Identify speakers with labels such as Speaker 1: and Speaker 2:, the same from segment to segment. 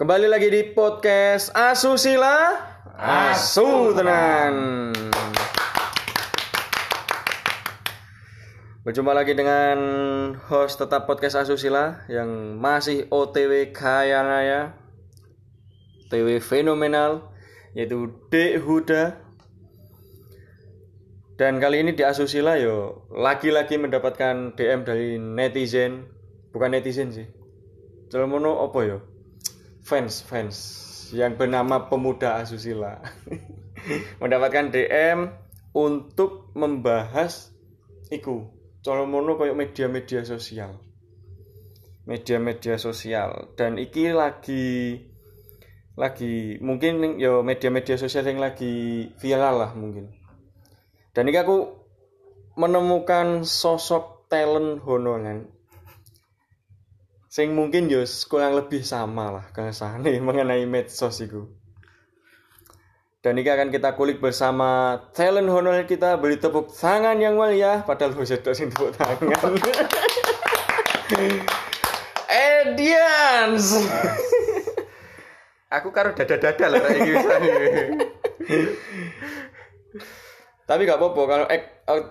Speaker 1: Kembali lagi di podcast Asusila Asu tenan. Berjumpa lagi dengan host tetap podcast Asusila yang masih OTW kaya raya, TW fenomenal, yaitu D Huda. Dan kali ini di Asusila yo lagi-lagi mendapatkan DM dari netizen, bukan netizen sih. Celmono apa yo? Fans, fans yang bernama Pemuda Asusila. mendapatkan DM untuk membahas iku Colomono koyo media-media sosial. Media-media sosial dan iki lagi lagi mungkin yo media-media sosial yang lagi viral lah mungkin dan ini aku menemukan sosok talent honoran sing mungkin yo kurang lebih sama lah kesannya mengenai medsos itu dan ini akan kita kulik bersama talent honorer kita beri tepuk tangan yang mulia padahal ada sing tepuk tangan. Edians!
Speaker 2: Aku karo dada-dada lah kayak gitu.
Speaker 1: tapi gak apa-apa kalau ek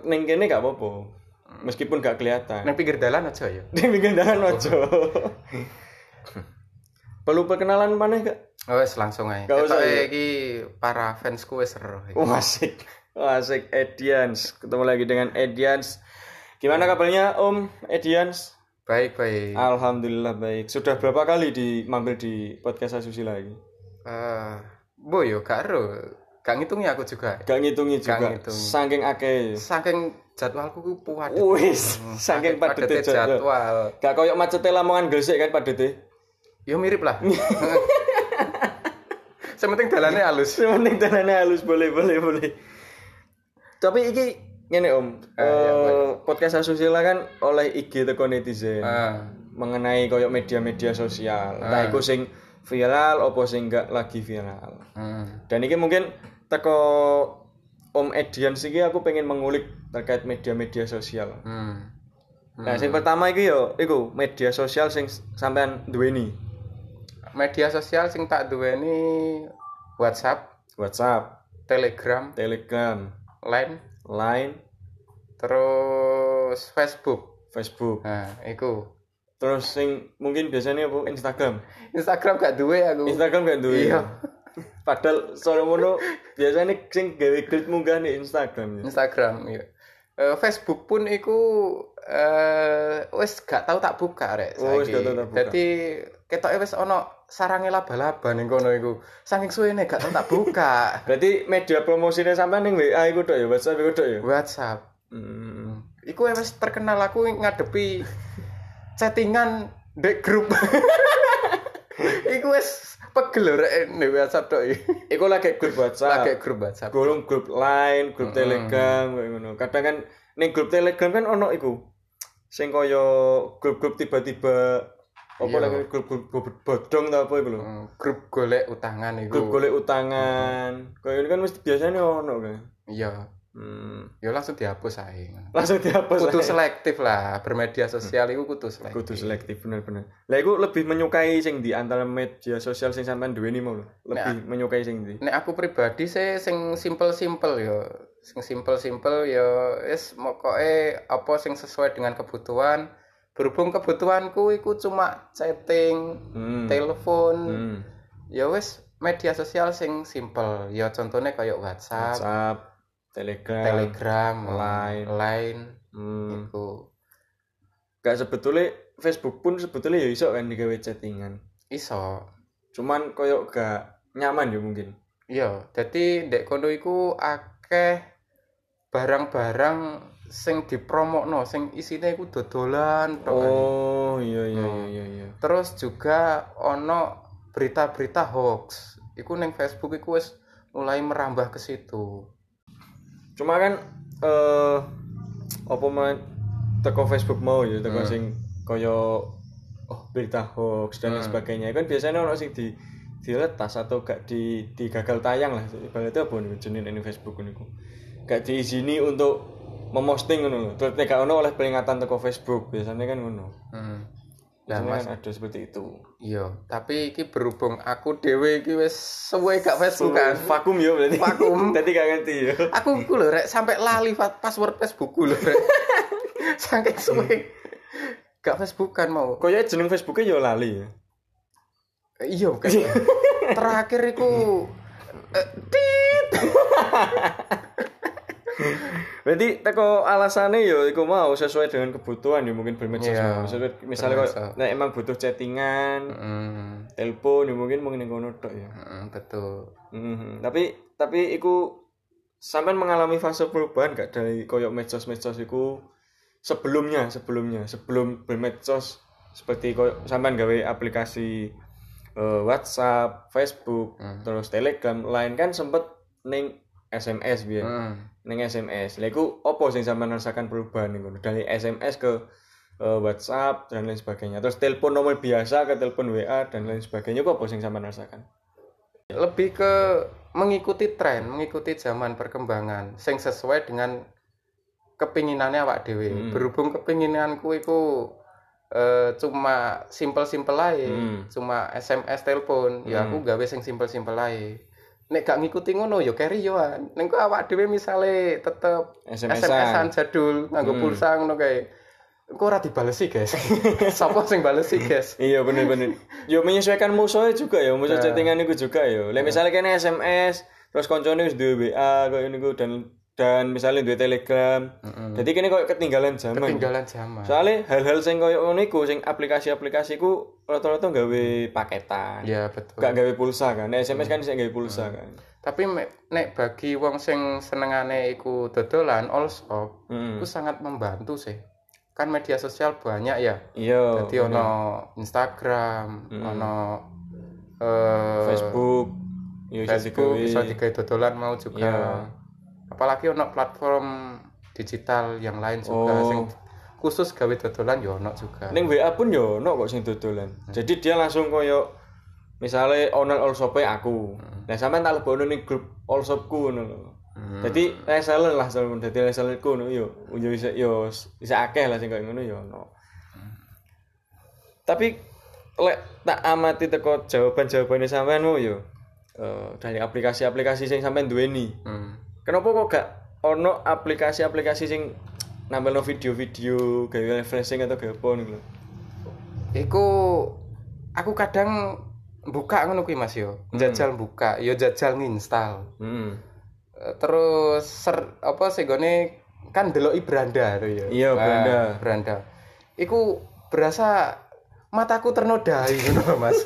Speaker 1: neng kene gak apa-apa meskipun gak kelihatan
Speaker 2: Nang pinggir dalan aja ya.
Speaker 1: di pinggir jalan ojo perlu perkenalan mana gak
Speaker 2: Oh, wes langsung aja.
Speaker 1: Gak usah, ya.
Speaker 2: iki para fansku wis seru. iki.
Speaker 1: oh, asik oh, asik Edians ketemu lagi dengan Edians gimana kabarnya Om Edians
Speaker 2: Baik, baik.
Speaker 1: Alhamdulillah baik sudah berapa kali di mampir di podcast Asusila lagi
Speaker 2: Eh, bo yo gak ero. Gak ngitungi aku juga.
Speaker 1: gak ngitungi juga
Speaker 2: Gak ngitung.
Speaker 1: saking akeh
Speaker 2: Saking jadwalku ku padet.
Speaker 1: wis saking padete jadwal
Speaker 2: jadwal.
Speaker 1: gak koyok macetnya lamongan gresik kan padete
Speaker 2: Yo mirip lah. Sementing dalannya halus.
Speaker 1: Yang penting tangannya halus boleh boleh boleh. Tapi iki ngene Om, eh, podcast Asusila kan oleh IG teko netizen
Speaker 2: Ah,
Speaker 1: mengenai koyok media-media sosial. Entah iku sing viral opo sing enggak lagi viral.
Speaker 2: hmm.
Speaker 1: Dan iki mungkin teko Om Edian iki aku pengen mengulik terkait media-media sosial.
Speaker 2: Hmm.
Speaker 1: Nah, sing pertama iki yo iku media sosial sing sampean duweni.
Speaker 2: Media sosial sing tak duweni WhatsApp,
Speaker 1: WhatsApp,
Speaker 2: Telegram,
Speaker 1: Telegram,
Speaker 2: Line,
Speaker 1: Line,
Speaker 2: terus Facebook.
Speaker 1: Facebook.
Speaker 2: Nah, iku.
Speaker 1: Terus sing mungkin biasanya apa Instagram.
Speaker 2: Instagram gak duwe aku.
Speaker 1: Instagram gak duwe.
Speaker 2: Iya.
Speaker 1: Padahal soalnya mono biasanya sing gawe grid munggah nih Instagram. ya.
Speaker 2: Instagram, iya. Eh, Facebook pun iku eh wis gak tau tak buka rek
Speaker 1: Oh, wis gak tau tak buka.
Speaker 2: Dadi ketoke wis ana sarange laba-laba ning kono iku. Saking suwene gak tau tak buka.
Speaker 1: Berarti media promosinya sampean ning WA iku tok ya, WhatsApp iku tok ya.
Speaker 2: WhatsApp.
Speaker 1: Hmm.
Speaker 2: Iku wis terkenal aku ngadepi chattingan dek grup. iku wis pegel lho rek ning WhatsApp tok.
Speaker 1: Iku lagi grup WhatsApp.
Speaker 2: Lagi grup WhatsApp.
Speaker 1: Golong grup Line, grup Telegram kayak ngono. Kadang kan ning grup Telegram kan ono iku. Sing kaya grup-grup tiba-tiba apa
Speaker 2: Iya.
Speaker 1: lagi grup-grup grup bodong ta apa iku lho.
Speaker 2: Hmm, grup golek utangan iku.
Speaker 1: Grup golek utangan. Ini kan mesti biasanya ono kan.
Speaker 2: Iya.
Speaker 1: Hmm.
Speaker 2: Ya langsung dihapus ae.
Speaker 1: Langsung dihapus.
Speaker 2: kudu
Speaker 1: aja.
Speaker 2: selektif lah bermedia sosial itu kudu selektif
Speaker 1: kudu selektif bener-bener. Lah iku lebih menyukai sing di antara media sosial sing sampean duweni mau lho. Lebih menyukai sing di.
Speaker 2: nek aku pribadi sih sing simple-simple ya sing simple-simple ya wis mokoke apa sing sesuai dengan kebutuhan berhubung kebutuhanku iku cuma chatting
Speaker 1: Hmm.
Speaker 2: telepon
Speaker 1: Hmm.
Speaker 2: ya wis media sosial sing simple ya contohnya kayak WhatsApp,
Speaker 1: WhatsApp, Telegram,
Speaker 2: Telegram,
Speaker 1: Line.
Speaker 2: Line
Speaker 1: Hmm.
Speaker 2: iku
Speaker 1: Gak sebetulnya Facebook pun sebetulnya ya iso kan digawe chattingan.
Speaker 2: iso
Speaker 1: Cuman koyo gak nyaman ya mungkin.
Speaker 2: Iya, jadi ndek kono iku akeh barang-barang sing dipromokno, sing isine iku dodolan tok. kan.
Speaker 1: Oh, iya iya iya iya iya.
Speaker 2: Terus juga ono berita-berita hoax. Iku ning Facebook iku wis mulai merambah ke situ.
Speaker 1: Cuma kan eh apa man teko Facebook mau ya teko sing koyo oh berita hoax dan lain sebagainya. Kan biasanya ono sing di diletas atau gak di digagal tayang lah. Ibaratnya apa nih jenis ini Facebook niku? Gak diizini untuk memosting ngono lho. Terus nek gak ono oleh peringatan teko Facebook biasanya kan ngono.
Speaker 2: Hmm.
Speaker 1: Maksudnya
Speaker 2: Mas.
Speaker 1: kan ada seperti itu.
Speaker 2: Iya, tapi iki berhubung aku dhewe iki wis suwe gak Facebook kan.
Speaker 1: Vakum ya berarti.
Speaker 2: Vakum.
Speaker 1: Tadi gak ngerti ya.
Speaker 2: Aku iku lho rek sampai lali password Facebookku lho rek. Saking suwe. Gak Facebookan mau.
Speaker 1: Kok ya jeneng Facebooknya ya lali ya.
Speaker 2: Iya kan. Terakhir iku eh, tit.
Speaker 1: Berarti teko alasannya ya iku mau sesuai dengan kebutuhan ya mungkin bermedsos.
Speaker 2: Iya,
Speaker 1: mau. Sesuai- misalnya kok nek emang butuh chattingan,
Speaker 2: Hmm,
Speaker 1: telepon ya mungkin mungkin yang kono tok ya.
Speaker 2: hmm, betul.
Speaker 1: Mhm. Tapi tapi iku sampean mengalami fase perubahan gak dari koyok medsos-medsos iku sebelumnya sebelumnya sebelum bermedsos seperti koyok sampean gawe aplikasi eh, WhatsApp, Facebook,
Speaker 2: Hmm.
Speaker 1: terus Telegram, lain kan sempet ning SMS biar
Speaker 2: Hmm.
Speaker 1: Ning SMS. Lha iku opo sing sampean rasakan perubahan ngono? Dari SMS ke eh, WhatsApp dan lain sebagainya. Terus telepon nomor biasa ke telepon WA dan lain sebagainya. Apa sing sampean rasakan?
Speaker 2: Lebih ke mengikuti tren, mengikuti zaman perkembangan sing sesuai dengan kepinginannya awak dhewe.
Speaker 1: Hmm.
Speaker 2: Berhubung kepinginanku iku eh, cuma simpel-simpel ae,
Speaker 1: Hmm.
Speaker 2: cuma SMS telepon, ya
Speaker 1: Hmm.
Speaker 2: aku gawe sing simpel-simpel ae. Nek gak ngikuti ngono ya carry yoan. Nek kok awak dhewe misale tetep
Speaker 1: SMS-an.
Speaker 2: SMS-an jadul nganggo
Speaker 1: Hmm.
Speaker 2: pulsa ngono kae. Engko ora dibalesi, guys. Sapa sing balesi, guys?
Speaker 1: Iya bener-bener. Yo menyesuaikan musuhnya juga ya, musuh
Speaker 2: Nah.
Speaker 1: chattingan itu juga ya. Lah misalnya kene SMS, terus koncone wis duwe WA koyo niku dan dan misalnya duwe Telegram. Jadi kene koyo ketinggalan zaman.
Speaker 2: Ketinggalan zaman.
Speaker 1: Soalnya hal-hal sing koyo ngono iku sing aplikasi-aplikasi ku rata-rata gawe paketan.
Speaker 2: Ya betul.
Speaker 1: Gak gawe pulsa kan. Nek SMS
Speaker 2: Hmm.
Speaker 1: kan sing gawe pulsa kan.
Speaker 2: Tapi nek bagi wong sing senengane iku dodolan all shop,
Speaker 1: Hmm.
Speaker 2: itu sangat membantu sih. Kan media sosial banyak ya.
Speaker 1: Iya.
Speaker 2: Jadi ono Instagram, ono eh,
Speaker 1: Facebook, ya
Speaker 2: Facebook, bisa digawe dodolan mau juga.
Speaker 1: Iya.
Speaker 2: Apalagi ono platform digital yang lain juga
Speaker 1: Oh.
Speaker 2: sing khusus gawe dodolan ya ono juga.
Speaker 1: Ning WA pun yo ono kok sing dodolan. Jadi dia langsung koyo misalnya owner all shop aku. Nah sampean tak lebono ning grup all shopku ngono lho.
Speaker 2: Hmm.
Speaker 1: Jadi reseller lah sampean dadi resellerku ngono yo. Yo bisa yo bisa akeh lah sing koyo ngono yo ono. Tapi lek tak amati teko jawaban-jawabannya sampean mau yo. eh, dari aplikasi-aplikasi sing sampean duweni.
Speaker 2: Hmm.
Speaker 1: Kenapa kok gak ono aplikasi-aplikasi sing nambah video-video gawe refreshing atau gawe apa lho.
Speaker 2: Iku aku kadang buka ngono kuwi Mas yo. Jajal buka, yo jajal nginstal.
Speaker 1: Hmm.
Speaker 2: Eh, Terus ser, apa sih gone kan deloki beranda tuh ya.
Speaker 1: Iya, beranda.
Speaker 2: Nah, beranda. Iku berasa mataku ternodai ngono Mas.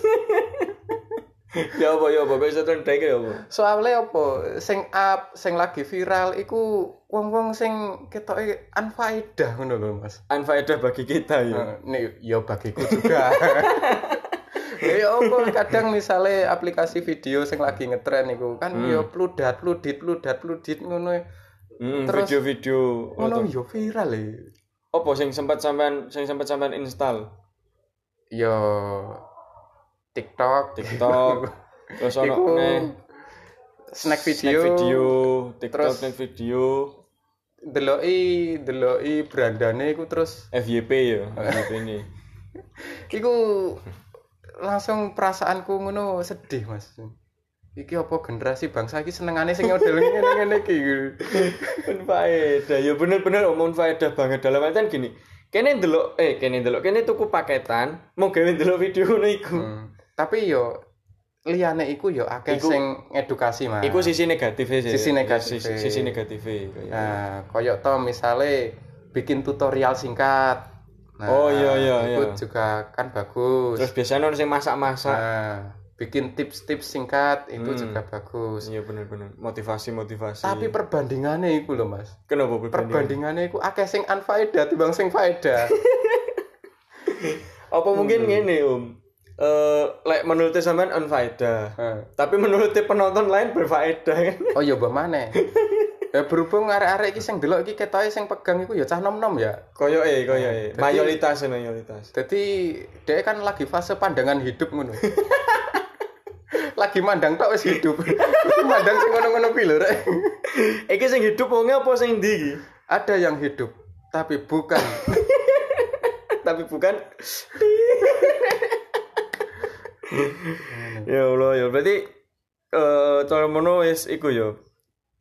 Speaker 1: Ya apa ya apa? Kok iso tendai ya apa?
Speaker 2: Soalnya apa? Sing up, sing lagi viral iku wong-wong sing ketoke anfaedah ngono lho Mas.
Speaker 1: anfaedah bagi kita ya.
Speaker 2: Nih, ya bagiku juga. Ya apa? Kadang misalnya aplikasi video sing lagi ngetren iku kan ya pludat pludit pludat pludit ngono.
Speaker 1: Hmm,
Speaker 2: terus-
Speaker 1: video-video
Speaker 2: ngono ya viral e.
Speaker 1: apa sing sempat sampean sing sempat sampean install?
Speaker 2: Ya TikTok,
Speaker 1: TikTok. Terus ono
Speaker 2: Iku snack
Speaker 1: snack
Speaker 2: video,
Speaker 1: video. TikTok
Speaker 2: terus-
Speaker 1: snack video.
Speaker 2: deloki deloki brandane iku terus
Speaker 1: FYP ya FYP ini.
Speaker 2: Iku langsung perasaanku ngono sedih Mas. Iki apa generasi bangsa iki senengane sing model ngene-ngene iki.
Speaker 1: faedah. Ya bener-bener omong faedah banget. Dalam artian gini kene ndelok eh kene ndelok kene tuku paketan mau gawe ndelok video ngono iku.
Speaker 2: Hmm. Tapi yo liyane iku yo akeh
Speaker 1: Iku-
Speaker 2: sing edukasi Mas.
Speaker 1: iku sisi negatif sih
Speaker 2: Sisi negatif.
Speaker 1: sisi, sisi negatif
Speaker 2: Nah, koyo to misale bikin tutorial singkat. Nah,
Speaker 1: Oh, iya, iya,
Speaker 2: Itu
Speaker 1: iya.
Speaker 2: juga kan bagus.
Speaker 1: terus biasanya ono sing masak-masak
Speaker 2: Nah, bikin tips-tips singkat itu
Speaker 1: Hmm.
Speaker 2: juga bagus.
Speaker 1: Iya bener-bener motivasi motivasi.
Speaker 2: Tapi perbandingannya iku lho Mas.
Speaker 1: kenapa perbandingan?
Speaker 2: Perbandingannya iku akeh sing unfaedah timbang sing faedah.
Speaker 1: Apa mungkin ngene om? Eh, lek menurut sampean unfaedah.
Speaker 2: Heeh.
Speaker 1: Tapi menurut penonton lain berfaedah kan?
Speaker 2: oh mbak mana? Ya berhubung arek-arek iki sing delok iki ketoke sing pegang iku ya cah nom-nom ya.
Speaker 1: Koyo eh, koyo eh.
Speaker 2: Jadi-
Speaker 1: Mayoritas mayoritas.
Speaker 2: Jadi dia kan lagi fase pandangan hidup ngono. lagi mandang tok wis hidup. mandang sing ngono-ngono kuwi lho rek.
Speaker 1: Iki sing hidup wonge apa sing ndi iki?
Speaker 2: Ada yang hidup tapi bukan
Speaker 1: Tapi bukan ya Allah ya berarti eh mono wis iku ya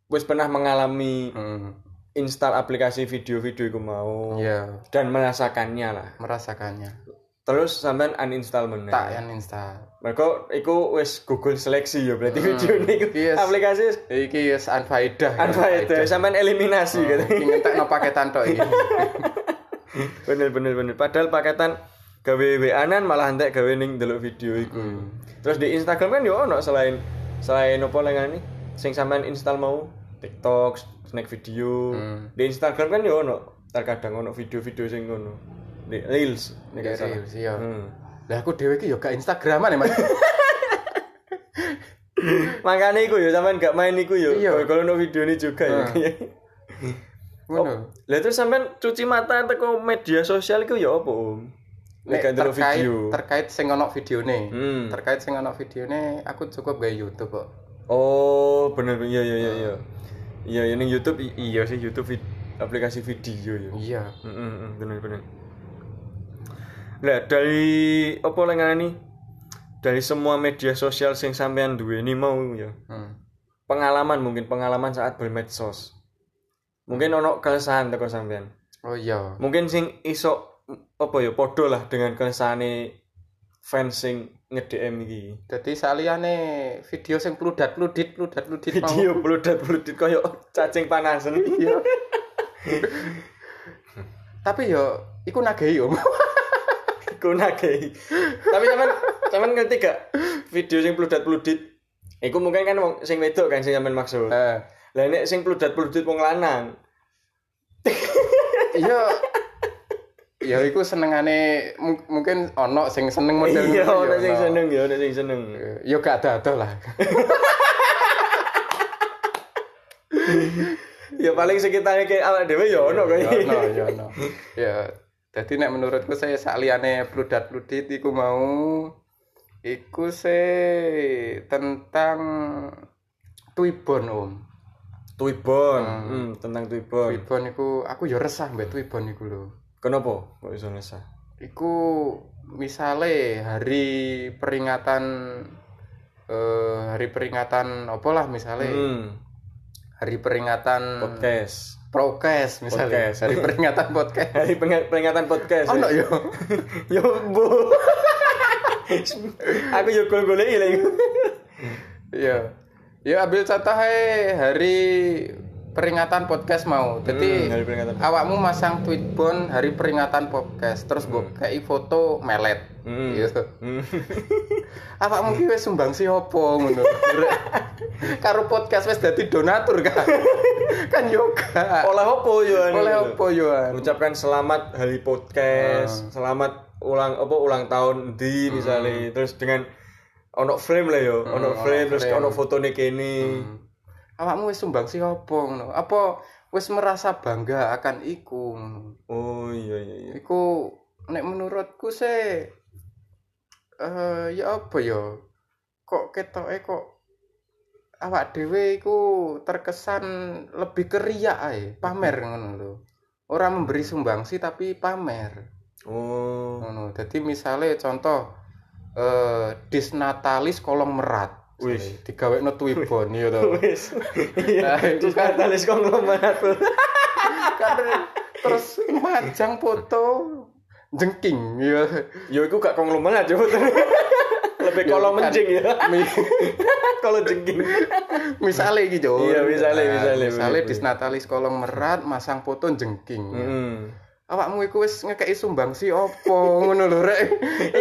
Speaker 1: wis pernah mengalami
Speaker 2: Hmm.
Speaker 1: install aplikasi video-video iku mau
Speaker 2: Iya,
Speaker 1: dan merasakannya lah
Speaker 2: merasakannya.
Speaker 1: terus sampean uninstall meneh
Speaker 2: Tak yang install.
Speaker 1: mereka iku wis Google seleksi ya berarti video ini
Speaker 2: Yes.
Speaker 1: aplikasi
Speaker 2: Iki wis anfaedah.
Speaker 1: unfaedah sampean eliminasi gitu
Speaker 2: Iki ngentekno paketan tok iki.
Speaker 1: bener bener bener padahal paketan gawe WA-an malah entek gawe ning delok video iku
Speaker 2: Hmm.
Speaker 1: terus di Instagram kan yo ono selain selain apa lagi sing sampean install mau TikTok, snack video.
Speaker 2: Hmm.
Speaker 1: Di Instagram kan yo ono terkadang ono video-video sing ngono. Di Reels nek gak salah.
Speaker 2: Reels, iya.
Speaker 1: Hmm.
Speaker 2: Lah aku dhewe iki yo gak Instagraman ya, Mas.
Speaker 1: Makanya iku yo sampean gak main iku yo.
Speaker 2: Iya.
Speaker 1: Kalau ono video ini juga ya.
Speaker 2: Ngono.
Speaker 1: Lah terus sampean cuci mata teko media sosial iku yo apa, Om? Nek
Speaker 2: terkait
Speaker 1: video.
Speaker 2: terkait sing ono videone.
Speaker 1: Hmm.
Speaker 2: Terkait sing ono videone aku cukup gawe YouTube kok.
Speaker 1: Oh, bener bener iya iya iya iya. Iya, yang YouTube iya sih YouTube vid- aplikasi video ya.
Speaker 2: Iya.
Speaker 1: Heeh, heeh, bener bener. Lah dari apa lah nih? Dari semua media sosial sing sampean duweni mau ya.
Speaker 2: Hmm.
Speaker 1: Pengalaman mungkin pengalaman saat bermedsos. Mungkin ono keresahan teko sampean.
Speaker 2: Oh iya.
Speaker 1: Mungkin sing iso apa ya podo lah dengan keresahane fans sing nge-DM iki.
Speaker 2: Jadi saliyane video sing pludat pludit pludat pludit mau.
Speaker 1: Video bludat-bludat koyo cacing panasen.
Speaker 2: Iya. Tapi yo iku nagehi om.
Speaker 1: Iku. Tapi sampean sampean ngerti gak video sing bludat-bludit? Iku mungkin kan wong sing wedok kan sing sampean maksud.
Speaker 2: Eh,
Speaker 1: Lah nek sing bludat-bludit wong lanang.
Speaker 2: Iya. Ya iku senengane mung- mungkin ono sing seneng model
Speaker 1: Iya, ono
Speaker 2: ya
Speaker 1: sing seneng ya, ono sing seneng.
Speaker 2: Eh, Yo gak ada lah.
Speaker 1: Ya paling sekitarnya kayak awak dhewe ya ono
Speaker 2: Ya
Speaker 1: kaya.
Speaker 2: ono, ya ono. Ya, dadi nek menurutku saya saliyane pludat-pludit iku mau iku se tentang Twibbon om.
Speaker 1: Tuibon, hmm, tentang Tuibon.
Speaker 2: Twibbon iku aku yo resah mbek Twibbon iku lho.
Speaker 1: Kenapa kok iso ngesah?
Speaker 2: Iku misale hari peringatan eh hari peringatan apa lah misale
Speaker 1: Hmm,
Speaker 2: hari peringatan
Speaker 1: podcast.
Speaker 2: prokes misalnya
Speaker 1: Podcast.
Speaker 2: hari peringatan podcast
Speaker 1: Hari peringatan podcast.
Speaker 2: ono
Speaker 1: ya.
Speaker 2: yo
Speaker 1: Yo, Bu. Aku yo gol-golek lagi.
Speaker 2: iya ya ambil contoh hari peringatan podcast mau jadi
Speaker 1: Hmm, hari peringatan.
Speaker 2: awakmu masang tweet bon hari peringatan podcast terus mbok kei foto melet
Speaker 1: Hmm.
Speaker 2: gitu
Speaker 1: Hmm.
Speaker 2: awakmu ki wis sumbangsi opo ngono Rek, karo podcast wis dadi donatur kan kan yoga
Speaker 1: Oleh opo yo anu?
Speaker 2: oleh opo yo anu?
Speaker 1: Mengucapkan selamat hari podcast, selamat ulang apa ulang tahun di misalnya terus dengan ono frame lah yo, ono
Speaker 2: ono
Speaker 1: frame terus
Speaker 2: frame.
Speaker 1: ono fotone kene.
Speaker 2: Awakmu wis sumbangsi opo ngono? Apa wis merasa bangga akan iku
Speaker 1: Oh iya iya iya.
Speaker 2: iku nek menurutku se eh ya apa ya? Kok ketoke kok awak dhewe iku terkesan lebih keriak ae pamer ngono lho. Ora memberi sumbangsi tapi pamer.
Speaker 1: Oh.
Speaker 2: ngono. Dadi misale contoh eh disnatalis kolong merat
Speaker 1: Wis.
Speaker 2: digawekno Twibbon ya to
Speaker 1: Wis.
Speaker 2: Nah,
Speaker 1: Iya.
Speaker 2: itu
Speaker 1: Terus
Speaker 2: kan-
Speaker 1: katalis konglomerat.
Speaker 2: kan terus majang foto jengking ya
Speaker 1: Yo iku gak konglomerat. Lebih
Speaker 2: Ya,
Speaker 1: kolom
Speaker 2: bukan.
Speaker 1: menjing ya. Kalau jengking.
Speaker 2: misalnya gitu
Speaker 1: Iya, misale,
Speaker 2: Nah,
Speaker 1: misale,
Speaker 2: misale
Speaker 1: bener,
Speaker 2: di Natalis kolong merat masang foto jengking
Speaker 1: Hmm.
Speaker 2: Awakmu iku wis ngekeki sumbangsi opo ngono lho rek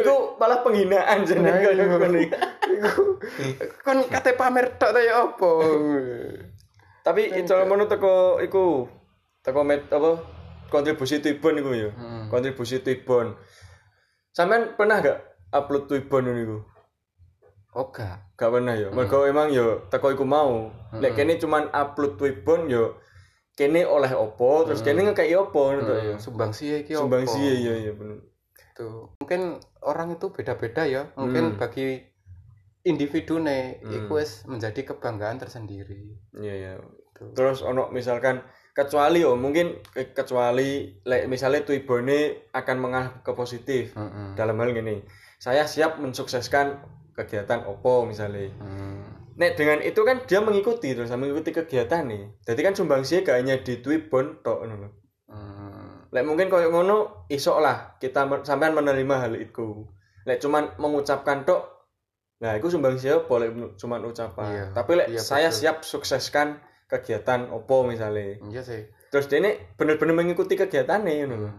Speaker 1: Iku malah penghinaan jeneng kaya
Speaker 2: iya.
Speaker 1: ngono.
Speaker 2: iku kon kate pamer tok ta ya opo
Speaker 1: Tapi cara mono teko iku teko met apa kontribusi Twibbon iku ya.
Speaker 2: Hmm.
Speaker 1: Kontribusi Twibbon. Sampean pernah gak upload Twibbon niku?
Speaker 2: oh gak
Speaker 1: Gak pernah ya. Mergo emang yo teko iku mau. Lek kene cuman upload Twibbon yo kene oleh opo terus kene ngekeki opo ngono tok ya.
Speaker 2: sumbangsi iki opo
Speaker 1: Sumbangsi iya iya iya bener.
Speaker 2: Tuh. mungkin orang itu beda-beda ya mungkin
Speaker 1: Hmm.
Speaker 2: bagi individu nih
Speaker 1: Hmm.
Speaker 2: iku wis menjadi kebanggaan tersendiri
Speaker 1: Iya iya.
Speaker 2: Tuh.
Speaker 1: Terus ono misalkan kecuali oh mungkin ke- kecuali lek misalnya Twibbone akan mengarah ke positif.
Speaker 2: Heeh.
Speaker 1: dalam hal ini saya siap mensukseskan kegiatan opo misalnya
Speaker 2: Hmm.
Speaker 1: Nek dengan itu kan dia mengikuti terus mengikuti kegiatan nih jadi kan sumbangsinya gak hanya di Twibbon tok ngono lho.
Speaker 2: Hmm.
Speaker 1: Lek mungkin koyo ngono isok lah kita men- sampean menerima hal itu. Lek cuman mengucapkan tok nah itu sumbangsi apa lek cuman ucapan.
Speaker 2: Iya,
Speaker 1: Tapi lek
Speaker 2: iya,
Speaker 1: saya
Speaker 2: betul.
Speaker 1: siap sukseskan kegiatan opo misalnya.
Speaker 2: Iya sih.
Speaker 1: Terus dia ini bener-bener mengikuti kegiatannya ngono lho.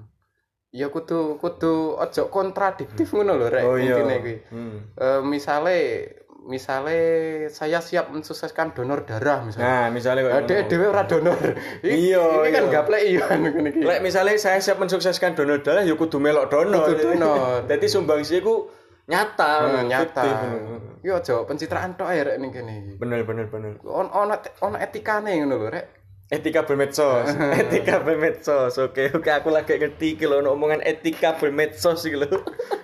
Speaker 2: Ya kudu kudu ojo kontradiktif ngono lho rek
Speaker 1: Oh iya.
Speaker 2: intine kuwi.
Speaker 1: Hmm.
Speaker 2: Eh, misale misale saya siap mensukseskan donor darah misalnya.
Speaker 1: Nah, misalnya koyo
Speaker 2: Nah, dhewe ora donor.
Speaker 1: Iya,
Speaker 2: iki kan
Speaker 1: iya.
Speaker 2: gaplek iya ngene iki.
Speaker 1: Lek misalnya saya siap mensukseskan donor darah ya kudu melok donor.
Speaker 2: Kudu donor.
Speaker 1: Jadi sumbangsi iku nyata,
Speaker 2: Nah, nyata. Yo aja pencitraan tok ae rek ning kene iki.
Speaker 1: Bener bener bener.
Speaker 2: On ono ono etikane ngono lho rek.
Speaker 1: Etika bermedsos etika bermedsos oke oke aku lagi ngerti iki lho omongan etika bermedsos iki lho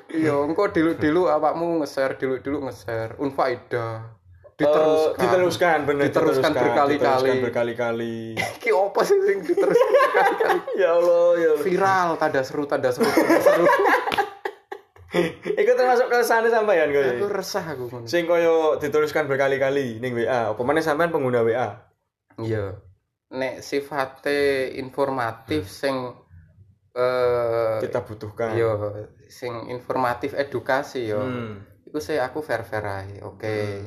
Speaker 2: Iya, engko dilu-dilu awakmu nge-share, dilu-dilu nge-share. Unfaida.
Speaker 1: diteruskan
Speaker 2: Diteruskan.
Speaker 1: diteruskan bener
Speaker 2: Diteruskan berkali-kali.
Speaker 1: berkali-kali
Speaker 2: Iki opo sih sing diteruskan berkali-kali?
Speaker 1: ya Allah ya Allah
Speaker 2: Viral, tanda seru, tanda seru, tanda seru.
Speaker 1: iku termasuk keresahan sampean kowe
Speaker 2: Aku resah aku ngono.
Speaker 1: sing koyo diteruskan berkali-kali ning WA apa meneh sampean pengguna WA
Speaker 2: Iya. Nek sifate informatif sing eh
Speaker 1: kita butuhkan
Speaker 2: yo sing informatif edukasi yo.
Speaker 1: hmm.
Speaker 2: Iku sih aku fair-fair ae. Oke.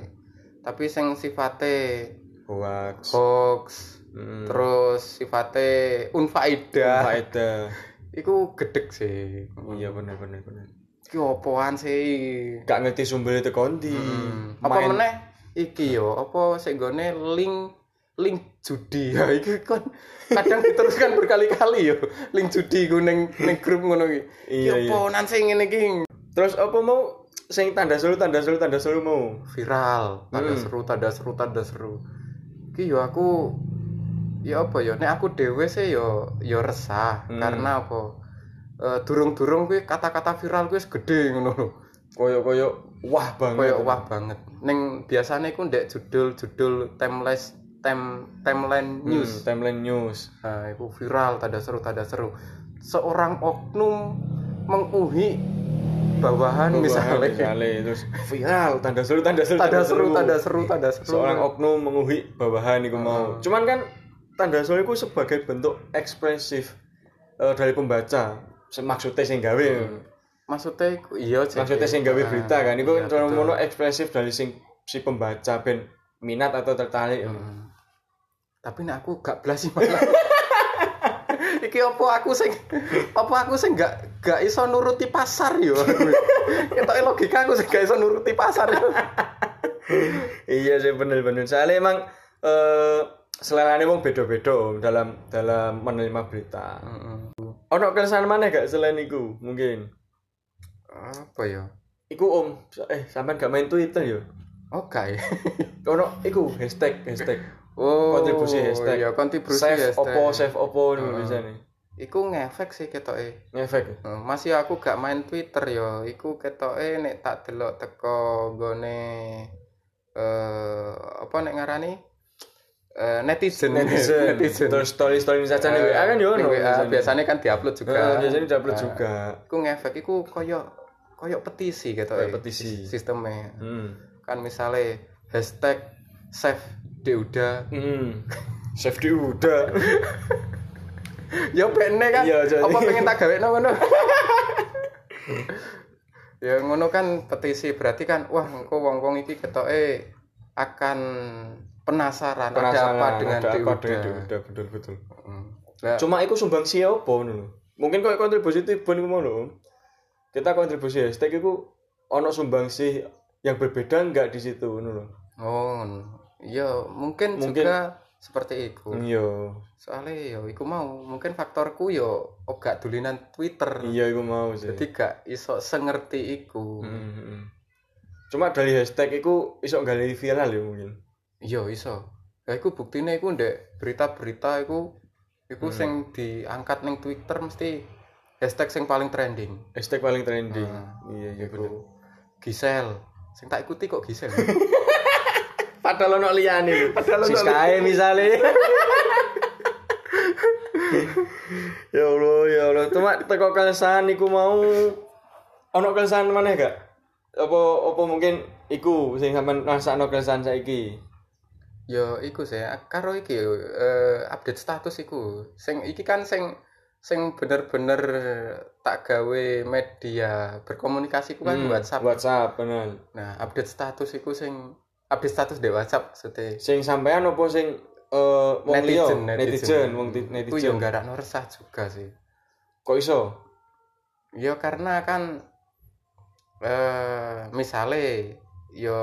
Speaker 2: Tapi sing sifate
Speaker 1: hoax
Speaker 2: hoax
Speaker 1: hmm.
Speaker 2: terus sifate unfaedah
Speaker 1: faedah
Speaker 2: iku gedek sih.
Speaker 1: iya bener bener bener
Speaker 2: Iki opoan sih?
Speaker 1: gak ngerti sumbernya itu kondi
Speaker 2: Hmm. Apa meneh iki yo, apa sing link link judi ya iki kan kadang diteruskan berkali-kali yo link judi ku ning ning grup ngono iki.
Speaker 1: Iya, iya.
Speaker 2: oponan sing ngene iki
Speaker 1: terus apa mau sing tanda seru tanda seru tanda seru mau
Speaker 2: viral, tanda
Speaker 1: Hmm.
Speaker 2: seru, tanda seru, tanda seru. Iki yo aku ya apa yo nek aku dhewe sih yo yo resah
Speaker 1: Hmm.
Speaker 2: karena apa? Eh, durung-durung kuwi kata-kata viral kuwi gede ngono lho.
Speaker 1: koyo koyo wah banget
Speaker 2: Kayak wah banget. Ning biasanya iku ndek judul-judul timeless tem timeline
Speaker 1: Hmm,
Speaker 2: news.
Speaker 1: timeline news.
Speaker 2: Nah, itu viral tanda seru tanda seru. Seorang oknum menguhi bawahan misalnya
Speaker 1: misalnya terus viral tanda seru tanda seru
Speaker 2: tanda seru tanda seru tanda seru.
Speaker 1: seorang oknum menguhi bawahan iku mau. Cuman kan tanda seru itu sebagai bentuk ekspresif eh, dari pembaca. Maksudnya sing gawe.
Speaker 2: Maksudnya iku- iya
Speaker 1: maksudnya sing gawe
Speaker 2: Ah,
Speaker 1: berita kan. Itu
Speaker 2: iya,
Speaker 1: mono ekspresif dari sing si pembaca ben minat atau tertarik.
Speaker 2: Hmm. Tapi nek aku gak belas sih malah. Iki apa aku sing apa aku sing gak gak iso nuruti pasar yo. Ketoke logika aku sing gak iso nuruti pasar yo.
Speaker 1: iya sih bener-bener soalnya emang eh selerane wong beda-beda Om, dalam dalam menerima berita ono keresahan mana gak selain iku mungkin
Speaker 2: Apa ya?
Speaker 1: iku om eh sampean gak main twitter ya
Speaker 2: Oke.
Speaker 1: ono iku hashtag hashtag
Speaker 2: Oh,
Speaker 1: Kontribusi hashtag.
Speaker 2: Iya, kontribusi
Speaker 1: save
Speaker 2: hashtag.
Speaker 1: opo save opo nih
Speaker 2: Heeh.
Speaker 1: biasanya
Speaker 2: Iku ngefek sih ketoke.
Speaker 1: ngefek?
Speaker 2: Eh, Masih aku gak main Twitter yo. Iku ketoke nek tak delok teko gone eh apa nek ngarani? Eh netizen.
Speaker 1: netizen terus story story saja nih
Speaker 2: Eh,
Speaker 1: WA kan yo
Speaker 2: ning
Speaker 1: ono
Speaker 2: WA biasanya kan diupload juga.
Speaker 1: Eh, biasanya diupload
Speaker 2: Nah,
Speaker 1: juga
Speaker 2: Iku ngefek iku koyo koyo petisi ketoke.
Speaker 1: Kayak petisi.
Speaker 2: Sistemnya.
Speaker 1: hmm.
Speaker 2: Kan misalnya hashtag save Deuda.
Speaker 1: hmm. safety udah
Speaker 2: ya bene kan
Speaker 1: Iya, jadi-
Speaker 2: apa pengen tak gawe ngono ya ngono kan petisi berarti kan wah engko wong-wong iki ketoke akan penasaran, ada apa dengan
Speaker 1: ada apa
Speaker 2: Deuda.
Speaker 1: dengan Deuda betul betul
Speaker 2: Hmm.
Speaker 1: Cuma iku sumbang siapa ngono lho. mungkin kok kontribusi tibon iku lho kita kontribusi hashtag iku ono sumbang sih yang berbeda enggak di situ ngono
Speaker 2: oh iya mungkin,
Speaker 1: Mungkin-
Speaker 2: juga seperti itu
Speaker 1: iya
Speaker 2: soalnya yo iku mau mungkin faktorku yo oh gak dulinan Twitter
Speaker 1: iya iku mau sih
Speaker 2: jadi gak iso sengerti iku
Speaker 1: Hmm, hmm, cuma dari hashtag iku iso gali viral ya mungkin
Speaker 2: Iya iso. Ya iku buktine iku ndek berita-berita iku iku
Speaker 1: Hmm.
Speaker 2: sing diangkat ning Twitter mesti hashtag sing paling trending.
Speaker 1: hashtag paling trending
Speaker 2: Hmm.
Speaker 1: iya iya bener
Speaker 2: Gisel. Sing tak ikuti kok Gisel.
Speaker 1: padahal ono liyane.
Speaker 2: Padahal ono
Speaker 1: misale. Ya Allah ya Allah. Cuma teko keresahan iku mau. Ono keresahan mana gak? Apa apa mungkin iku sing sampean rasakno keresahan saiki?
Speaker 2: Ya iku sih, karo iki eh, update status iku. Sing iki kan sing sing bener-bener tak gawe media berkomunikasi ku kan
Speaker 1: Hmm,
Speaker 2: WhatsApp.
Speaker 1: WhatsApp bener.
Speaker 2: Nah, update status iku sing update status di WhatsApp maksudnya.
Speaker 1: sing sampean apa sing eh wong liya
Speaker 2: Netizen,
Speaker 1: netizen wong ti-
Speaker 2: Iku yo
Speaker 1: netizen
Speaker 2: nggarakno resah juga sih.
Speaker 1: kok iso
Speaker 2: Ya karena kan eh misale yo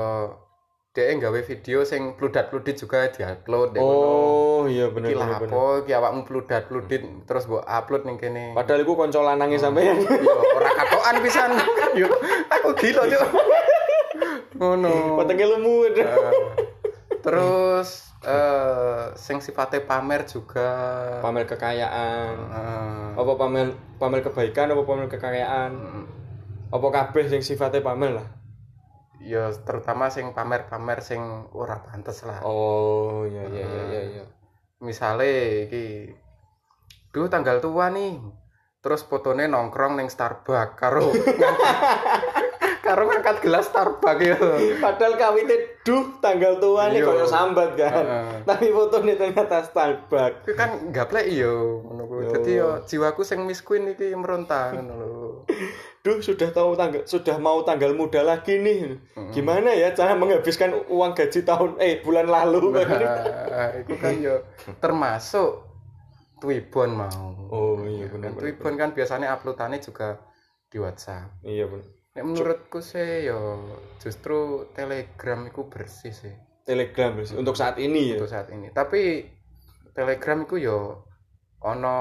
Speaker 2: dhek nggawe video sing pludat-pludit juga diupload kono.
Speaker 1: oh iya bener
Speaker 2: Iki
Speaker 1: bener
Speaker 2: apa iki awakmu pludat-pludit terus mbok upload ning kene.
Speaker 1: padahal iku kanca lanange sampean
Speaker 2: Yo ora katokan pisan. Yo aku gila, Cuk. Ngono.
Speaker 1: wetenge lemu
Speaker 2: Eh, terus eh sing sifatnya pamer juga.
Speaker 1: pamer kekayaan.
Speaker 2: Eh,
Speaker 1: apa pamer pamer kebaikan apa pamer kekayaan? Apa kabeh sing sifatnya pamer lah?
Speaker 2: Ya terutama sing pamer-pamer sing ora pantes lah.
Speaker 1: oh iya iya iya iya iya.
Speaker 2: Misale iki duh tanggal tua nih. Terus fotone nongkrong ning Starbucks karo karo ngangkat gelas Starbucks ya.
Speaker 1: padahal kawite duh tanggal tua nih
Speaker 2: Iya.
Speaker 1: koyo sambat kan
Speaker 2: Heeh.
Speaker 1: tapi fotonya ternyata Starbucks
Speaker 2: Kuwi kan gaplek yo ngono kuwi.
Speaker 1: Yo.
Speaker 2: Dadi yo jiwaku sing Miss Queen iki meronta ngono lho.
Speaker 1: duh sudah tahu tanggal sudah mau tanggal muda lagi nih gimana ya cara menghabiskan uang gaji tahun eh bulan lalu
Speaker 2: Nah, itu kan yo termasuk Twibbon mau.
Speaker 1: oh iya benar benar
Speaker 2: Twibbon kan biasanya uploadannya juga di WhatsApp.
Speaker 1: iya benar
Speaker 2: Nek menurutku sih yo justru Telegram itu bersih sih
Speaker 1: telegram Bos. untuk saat ini ya
Speaker 2: untuk saat ini. Tapi Telegram itu yo ono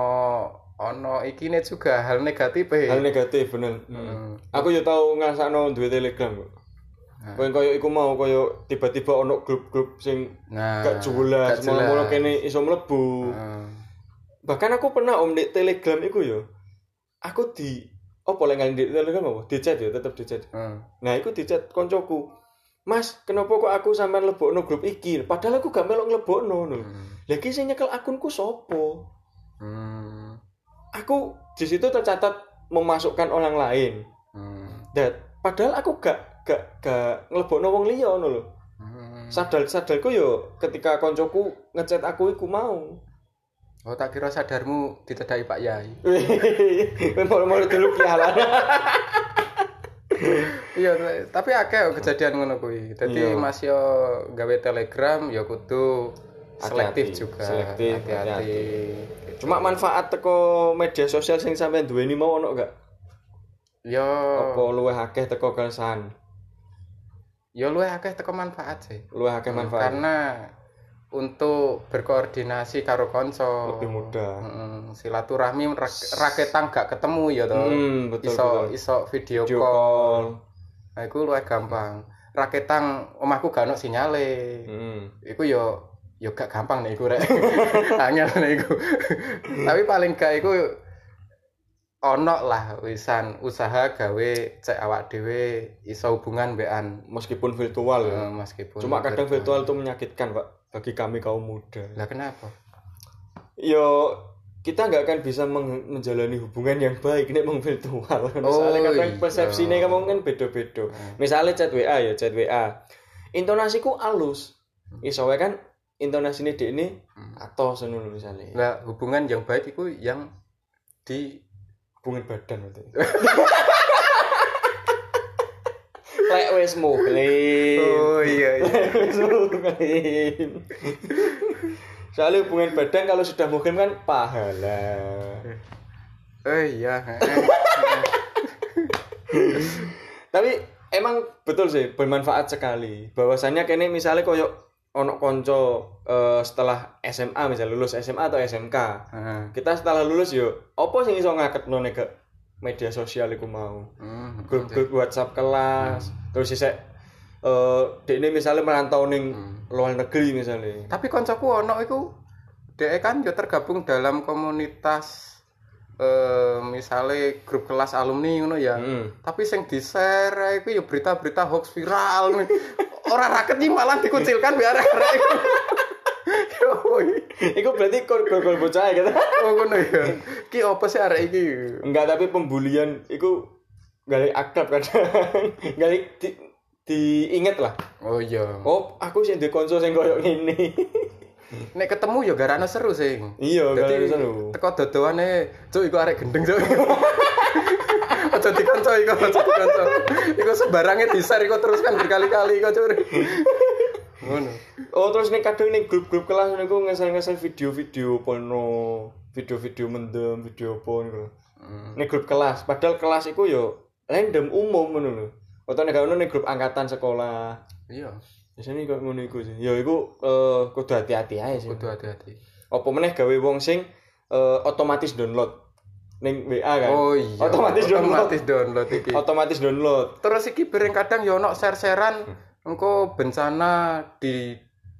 Speaker 2: ono ikine juga hal negatif
Speaker 1: hal negatif bener
Speaker 2: Hmm.
Speaker 1: aku yo tahu ngrasakno duwe telegram kok
Speaker 2: Nah.
Speaker 1: koyo koyo iku mau koyo tiba-tiba ono grup-grup sing
Speaker 2: Nah,
Speaker 1: gak jelas
Speaker 2: jelas.
Speaker 1: kene iso mlebu
Speaker 2: Heeh.
Speaker 1: bahkan aku pernah om di telegram iku yo aku di apa lek ngali di telegram apa di chat ya tetep di chat
Speaker 2: Heeh.
Speaker 1: nah iku di chat koncoku Mas, kenapa kok aku sampean lebokno grup iki? Padahal aku gak melok nglebokno ngono.
Speaker 2: Hmm.
Speaker 1: Lagi sing nyekel akunku sopo?
Speaker 2: Hmm.
Speaker 1: Aku di situ tercatat memasukkan orang lain.
Speaker 2: Hmm.
Speaker 1: Dan padahal aku gak gak gak nglebokno wong liya ngono lho.
Speaker 2: Hmm.
Speaker 1: Sadar sadarku yo ketika koncoku ngechat aku iku mau.
Speaker 2: Oh tak kira sadarmu ditedai Pak Yai.
Speaker 1: Mau dulu pialan.
Speaker 2: Iya, tapi akeh kejadian ngono kuwi. Dadi
Speaker 1: Iya.
Speaker 2: Mas yo gawe Telegram ya kudu selektif juga.
Speaker 1: selektif,
Speaker 2: hati-hati.
Speaker 1: Cuma manfaat teko media sosial sing sampean duweni mau ono gak?
Speaker 2: Yo
Speaker 1: Apa luwih akeh teko keresahan?
Speaker 2: yo luwih akeh teko manfaat sih.
Speaker 1: Luwih akeh manfaat.
Speaker 2: Karena untuk berkoordinasi karo konco
Speaker 1: Lebih mudah.
Speaker 2: Mm, silaturahmi rak- raketang gak ketemu ya toh.
Speaker 1: Hmm, betul
Speaker 2: iso
Speaker 1: betul.
Speaker 2: iso video,
Speaker 1: Video
Speaker 2: call.
Speaker 1: call.
Speaker 2: Nah, iku luwih gampang. Raketang omahku gak ono sinyale.
Speaker 1: Hmm.
Speaker 2: iku yo yo gak gampang nih iku rek angel nih iku tapi paling gak iku ono lah wisan usaha gawe cek awak dhewe iso hubungan bean
Speaker 1: Meskipun virtual ya.
Speaker 2: Meskipun
Speaker 1: Cuma kadang virtual itu menyakitkan, Pak, bagi kami kaum muda.
Speaker 2: lah kenapa
Speaker 1: Yo kita nggak akan bisa menjalani hubungan yang baik nek meng virtual. Misalnya kadang
Speaker 2: iya.
Speaker 1: persepsinya kamu kan beda-beda. Misalnya chat WA ya, chat WA. Intonasiku halus. Iso wae kan intonasine dhek ini atau senono misalnya.
Speaker 2: lah hubungan yang baik iku yang di
Speaker 1: Hubungan badan berarti. Lek wis muhlim.
Speaker 2: iya
Speaker 1: Wis muhlim. Soalnya hubungan badan kalau sudah muhlim kan pahala.
Speaker 2: oh iya
Speaker 1: Tapi emang betul sih bermanfaat sekali. Bahwasannya kene misalnya koyo ono konco eh, setelah SMA misalnya lulus SMA atau SMK.
Speaker 2: Heeh.
Speaker 1: Kita setelah lulus yo opo sing iso ngaketno nek ke media sosial iku mau.
Speaker 2: Hmm,
Speaker 1: Grup-grup WhatsApp kelas, terus isek eh dekne misalnya merantau ning luar negeri misalnya.
Speaker 2: tapi koncoku ono iku dhek kan yo tergabung dalam komunitas eh misalnya grup kelas alumni ngono ya.
Speaker 1: Hmm.
Speaker 2: tapi sing di-share iku ya berita-berita hoax viral orang raket iki malah dikucilkan biar arek iku.
Speaker 1: Iku berarti gol-gol bocah gitu.
Speaker 2: oh ngono ya. Ki apa sih arek iki?
Speaker 1: Enggak, tapi pembulian itu gali akrab kadang gali di, diinget lah.
Speaker 2: Oh iya.
Speaker 1: Oh aku sih di konco sing koyo ngene.
Speaker 2: Nek ketemu ya garane seru sing.
Speaker 1: Iya gali seru.
Speaker 2: teko dodoane cuk iku arek gendeng cuk. Aja dikonco iku aja dikonco. Iku sembarange di-share iku terus kan berkali-kali iku cuk. Ngono.
Speaker 1: Oh terus nih kadang nih grup-grup kelas niku ngesel-ngesel video-video porno video-video mendem video niku
Speaker 2: Hmm.
Speaker 1: grup kelas padahal kelas iku yo random umum ngono lho. Atau nek ngono nih grup angkatan sekolah.
Speaker 2: Iya.
Speaker 1: Biasanya kok ngono iku sih. Ya iku eh, kudu hati-hati aja sih.
Speaker 2: Kudu hati-hati.
Speaker 1: Apa meneh gawe wong sing eh, otomatis download ning WA kan?
Speaker 2: Oh iya.
Speaker 1: Otomatis download.
Speaker 2: Otomatis download iki.
Speaker 1: Otomatis download.
Speaker 2: Terus iki bareng kadang yo ono share-sharean engko bencana di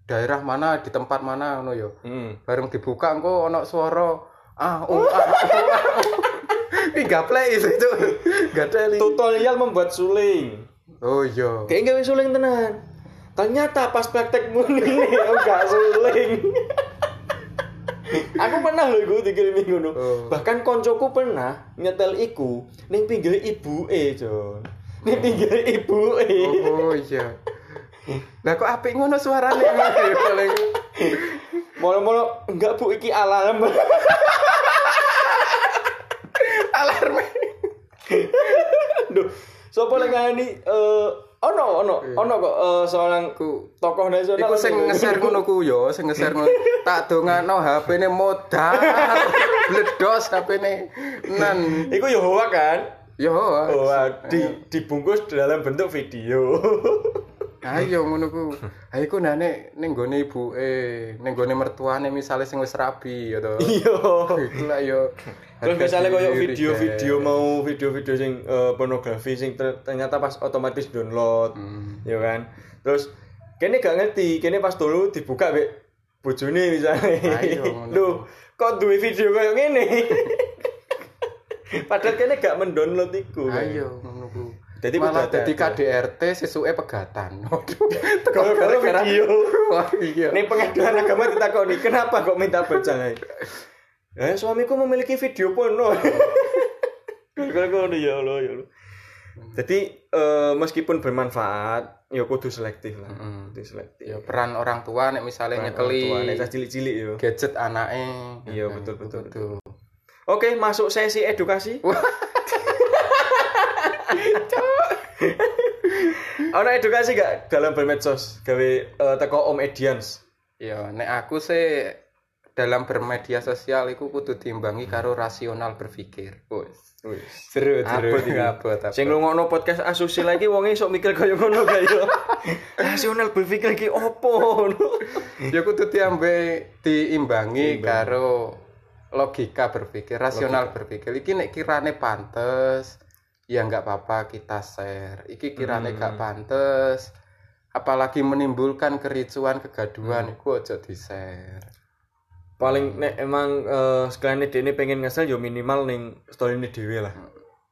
Speaker 2: daerah mana di tempat mana ngono yo
Speaker 1: hmm.
Speaker 2: bareng dibuka engko ono suara ah oh ah oh, ah Iki gaplek itu gadeli.
Speaker 1: Tutorial membuat suling.
Speaker 2: Oh iya.
Speaker 1: Kayak gawe suling tenan. Ternyata pas praktek muni enggak suling. Aku pernah lho iku dikirimi ngono.
Speaker 2: Oh.
Speaker 1: bahkan koncoku pernah nyetel iku ning pinggir ibuke Jon. Ning pinggir ibuke.
Speaker 2: Oh iya. Lah kok apik ngono suarane? Paling
Speaker 1: molo-molo enggak bu iki alarm.
Speaker 2: Alarm
Speaker 1: Duh, sapa lek ngani eh ono ono ono kok eh, seorang
Speaker 2: ku
Speaker 1: tokoh nasional
Speaker 2: Iku sing nge-share ngono ku yo, sing nge-share ngono. Tak dongano HP-ne modal. Bledos HP-ne. Nan.
Speaker 1: Iku yo hoak kan?
Speaker 2: Yo.
Speaker 1: Hoak di dibungkus dalam bentuk video.
Speaker 2: Ayo ngono ku. Ha iku nane ning gone ibuke, ning gone mertuane misale sing wis rabi ya to.
Speaker 1: Iya.
Speaker 2: Iku lah yo.
Speaker 1: Terus misalnya koyo video-video mau video-video sing eh, pornografi sing ter- ternyata pas otomatis download,
Speaker 2: Hmm.
Speaker 1: ya kan? Terus kene gak ngerti, kene pas dulu dibuka mbek bojone misalnya.
Speaker 2: Ayo.
Speaker 1: Loh, kok duwe video koyo ngene? Padahal kene gak mendownload iku.
Speaker 2: Ayo ngono ku.
Speaker 1: Jadi
Speaker 2: malah
Speaker 1: hati-hati.
Speaker 2: KDRT sesuke pegatan. Waduh.
Speaker 1: Gara-gara video.
Speaker 2: Wah iya.
Speaker 1: Ning pengadilan agama ditakoni, kenapa kok minta bercerai? Eh, suamiku memiliki video porno. Kalau ngono ya Allah ya Allah. Jadi eh, meskipun bermanfaat, ya kudu selektif lah.
Speaker 2: Mm.
Speaker 1: Kudu selektif.
Speaker 2: Ya peran orang tua nek misale
Speaker 1: Orang
Speaker 2: nyekeli
Speaker 1: tua, nek cah cilik-cilik ya.
Speaker 2: gadget anake.
Speaker 1: Iya,
Speaker 2: Nah,
Speaker 1: betul, betul,
Speaker 2: kudu.
Speaker 1: Oke, masuk sesi edukasi. Ono edukasi gak dalam bermedsos? Gawe eh, teko Om Edians.
Speaker 2: Ya, nek aku sih dalam bermedia sosial iku kudu diimbangi karo rasional berpikir. Wes.
Speaker 1: Wis.
Speaker 2: Seru,
Speaker 1: Abot iki.
Speaker 2: abot.
Speaker 1: Sing ngrungokno podcast asusi lagi wonge sok mikir kaya ngono kae yo. Rasional berpikir iki opo ngono.
Speaker 2: ya kudu diambe diimbangi karo logika berpikir, rasional berpikir. Iki nek kirane pantes, ya nggak apa-apa kita share. Iki kirane gak pantes, apalagi menimbulkan kericuan, kegaduhan, iku aja di-share.
Speaker 1: Paling nek emang eh sekalian dene pengen ngesel yo minimal ning story ini dhewe lah.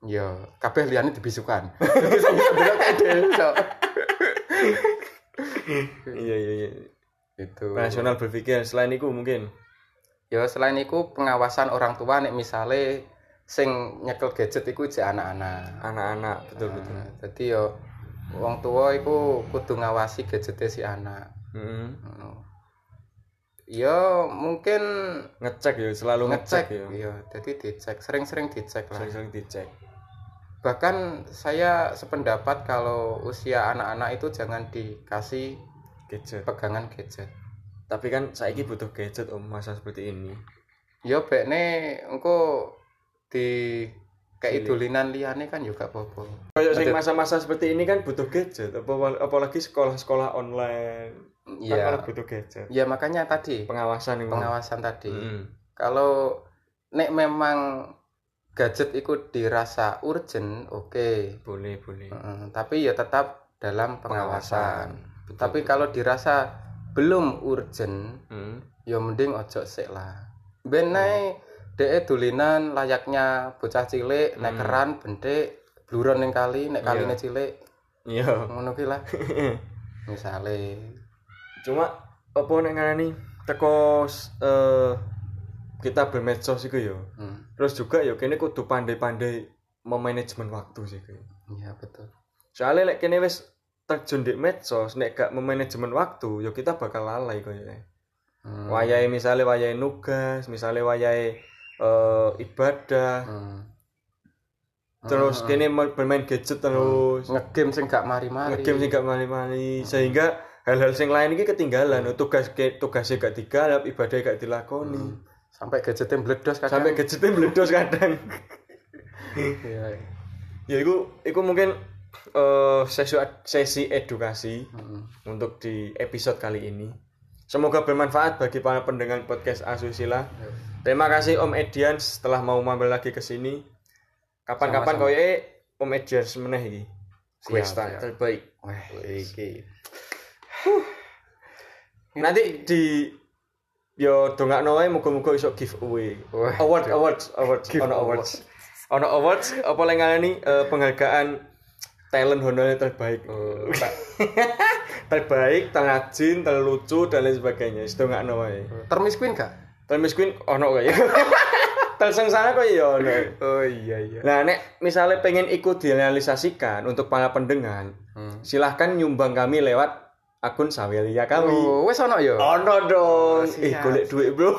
Speaker 2: Ya, kabeh liyane dibisukan. Jadi bisa kayak.
Speaker 1: Iya iya iya.
Speaker 2: Gitu.
Speaker 1: Rasional berpikir selain itu mungkin.
Speaker 2: Ya selain itu pengawasan orang tua nek misale sing nyekel gadget iku jek anak-anak.
Speaker 1: Anak-anak betul betul.
Speaker 2: Nah, Dadi yo wong tua iku kudu ngawasi gadgete si anak.
Speaker 1: Heeh.
Speaker 2: Ngono. Ya mungkin
Speaker 1: Ngecek ya selalu ngecek,
Speaker 2: ngecek
Speaker 1: ya.
Speaker 2: Jadi dicek, sering-sering dicek lah.
Speaker 1: Sering-sering dicek.
Speaker 2: Bahkan saya sependapat kalau usia anak-anak itu jangan dikasih
Speaker 1: Gadget.
Speaker 2: pegangan gadget.
Speaker 1: Tapi kan saiki butuh gadget om masa seperti ini.
Speaker 2: Ya bekne engko di dolinan liyane kan juga apa-apa.
Speaker 1: Kayak sing masa-masa seperti ini kan butuh gadget, apa- apalagi sekolah-sekolah online. Kan
Speaker 2: Iya.
Speaker 1: malah butuh gadget.
Speaker 2: Ya makanya tadi
Speaker 1: Pengawasan
Speaker 2: pengawasan tadi.
Speaker 1: Mm.
Speaker 2: Kalau nek memang gadget itu dirasa urgent, oke.
Speaker 1: Boleh, boleh.
Speaker 2: Heeh, tapi ya tetap dalam pengawasan.
Speaker 1: Betul,
Speaker 2: tapi
Speaker 1: betul.
Speaker 2: kalau dirasa belum urgent,
Speaker 1: Hmm.
Speaker 2: ya mending ojo sik lah. Ben nae dhek dolinan layaknya bocah cilik, nek
Speaker 1: Hmm.
Speaker 2: keran bentik bluron ning kali, nek
Speaker 1: Iya.
Speaker 2: kaline cilik,
Speaker 1: Iya.
Speaker 2: ngono ki lah. Misale
Speaker 1: Cuma apa nek ngarani teko eh kita bermedsos iku yo.
Speaker 2: hmm.
Speaker 1: Terus juga yo kene kudu pandai-pandai memanajemen waktu sih
Speaker 2: iya betul
Speaker 1: Soalnya lek kene wis terjun di medsos nek gak memanajemen waktu, yo kita bakal lalai koyo
Speaker 2: Hmm.
Speaker 1: Wayahe misalnya wayahe nugas, misalnya wayahe eh, ibadah,
Speaker 2: Hmm.
Speaker 1: terus kene mau bermain gadget terus,
Speaker 2: ngegame sing gak mari-mari.
Speaker 1: Ngegame sing gak mali-mali, sehingga hal-hal sing lain iki ketinggalan, tugas ke- tugasnya gak digarap, ibadah gak dilakoni.
Speaker 2: sampai gadgetnya meledos kadang.
Speaker 1: Sampai gadgetnya meledos kadang.
Speaker 2: iya
Speaker 1: ya iku iku mungkin eh, sesi sesi edukasi
Speaker 2: Hmm.
Speaker 1: untuk di episode kali ini. Semoga bermanfaat bagi para pendengar podcast Asusila. Terima kasih Om Edian setelah mau mampir lagi ke sini. Kapan-kapan
Speaker 2: Sama-sama.
Speaker 1: koyo Om Edian semeneh iki.
Speaker 2: Siap.
Speaker 1: terbaik.
Speaker 2: wah iki
Speaker 1: Nanti di yo dongakno wae muga-muga iso giveaway. Award awards awards
Speaker 2: Give
Speaker 1: ono
Speaker 2: award.
Speaker 1: awards. Ono awards apa lek ngarani eh, penghargaan talent honornya terbaik.
Speaker 2: Oh,
Speaker 1: terbaik, terrajin, terlucu dan lain sebagainya. Nggak wae.
Speaker 2: termis queen gak
Speaker 1: Termis Queen ono kayak. Tersengsara kok ya ono.
Speaker 2: oh iya iya
Speaker 1: Nah, nek misalnya pengen ikut direalisasikan untuk para pendengar,
Speaker 2: Hmm.
Speaker 1: silahkan nyumbang kami lewat akun Sawelia kami.
Speaker 2: oh wes ono yo
Speaker 1: Ono dong.
Speaker 2: Oh,
Speaker 1: eh,
Speaker 2: siap.
Speaker 1: golek duit, Bro.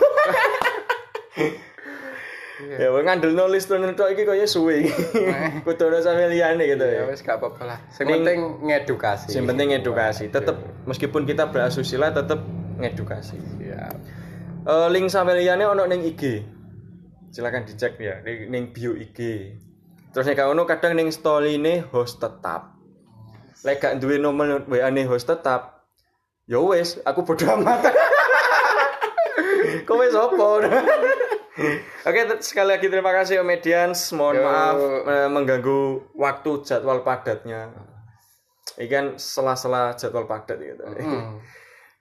Speaker 1: ya, wong ngandel nulis tunen tok iki koyo suwe. Kudu ono Saweliane gitu
Speaker 2: ya
Speaker 1: ya.
Speaker 2: wes gak apa-apa lah sing penting ngedukasi
Speaker 1: Yang penting edukasi. Tetap meskipun kita berasusila tetap ngedukasi.
Speaker 2: ya
Speaker 1: Eh, link Sameliane ono ning IG. Silakan dicek ya ning ning bio IG. Terus nek ono kadang ning story-ne host tetap. Lek gak duwe nomor WA-ne host tetap, ya wis, aku bodo amat. Kowe sapa? Oke, sekali lagi terima kasih Om Medians. Mohon
Speaker 2: Yo.
Speaker 1: maaf eh, mengganggu waktu jadwal padatnya. Ini kan sela-sela jadwal padat gitu.
Speaker 2: Hmm.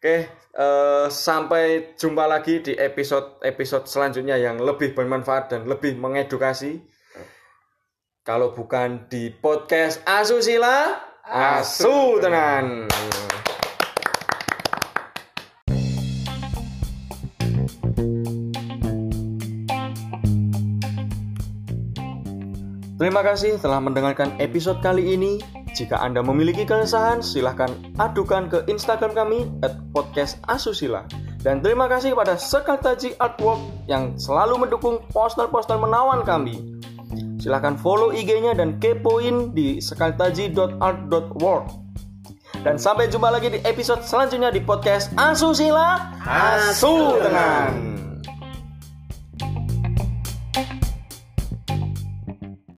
Speaker 1: Oke, eh, sampai jumpa lagi di episode episode selanjutnya yang lebih bermanfaat dan lebih mengedukasi. Kalau bukan di podcast Asusila, Asu tenan. Terima kasih telah mendengarkan episode kali ini. Jika Anda memiliki keresahan, silahkan adukan ke Instagram kami at podcast Asusila. Dan terima kasih kepada Sekartaji Artwork yang selalu mendukung poster-poster menawan kami. Silahkan follow IG-nya dan kepoin di sekartaji.art.world. Dan sampai jumpa lagi di episode selanjutnya di podcast Asusila Asu Tenang.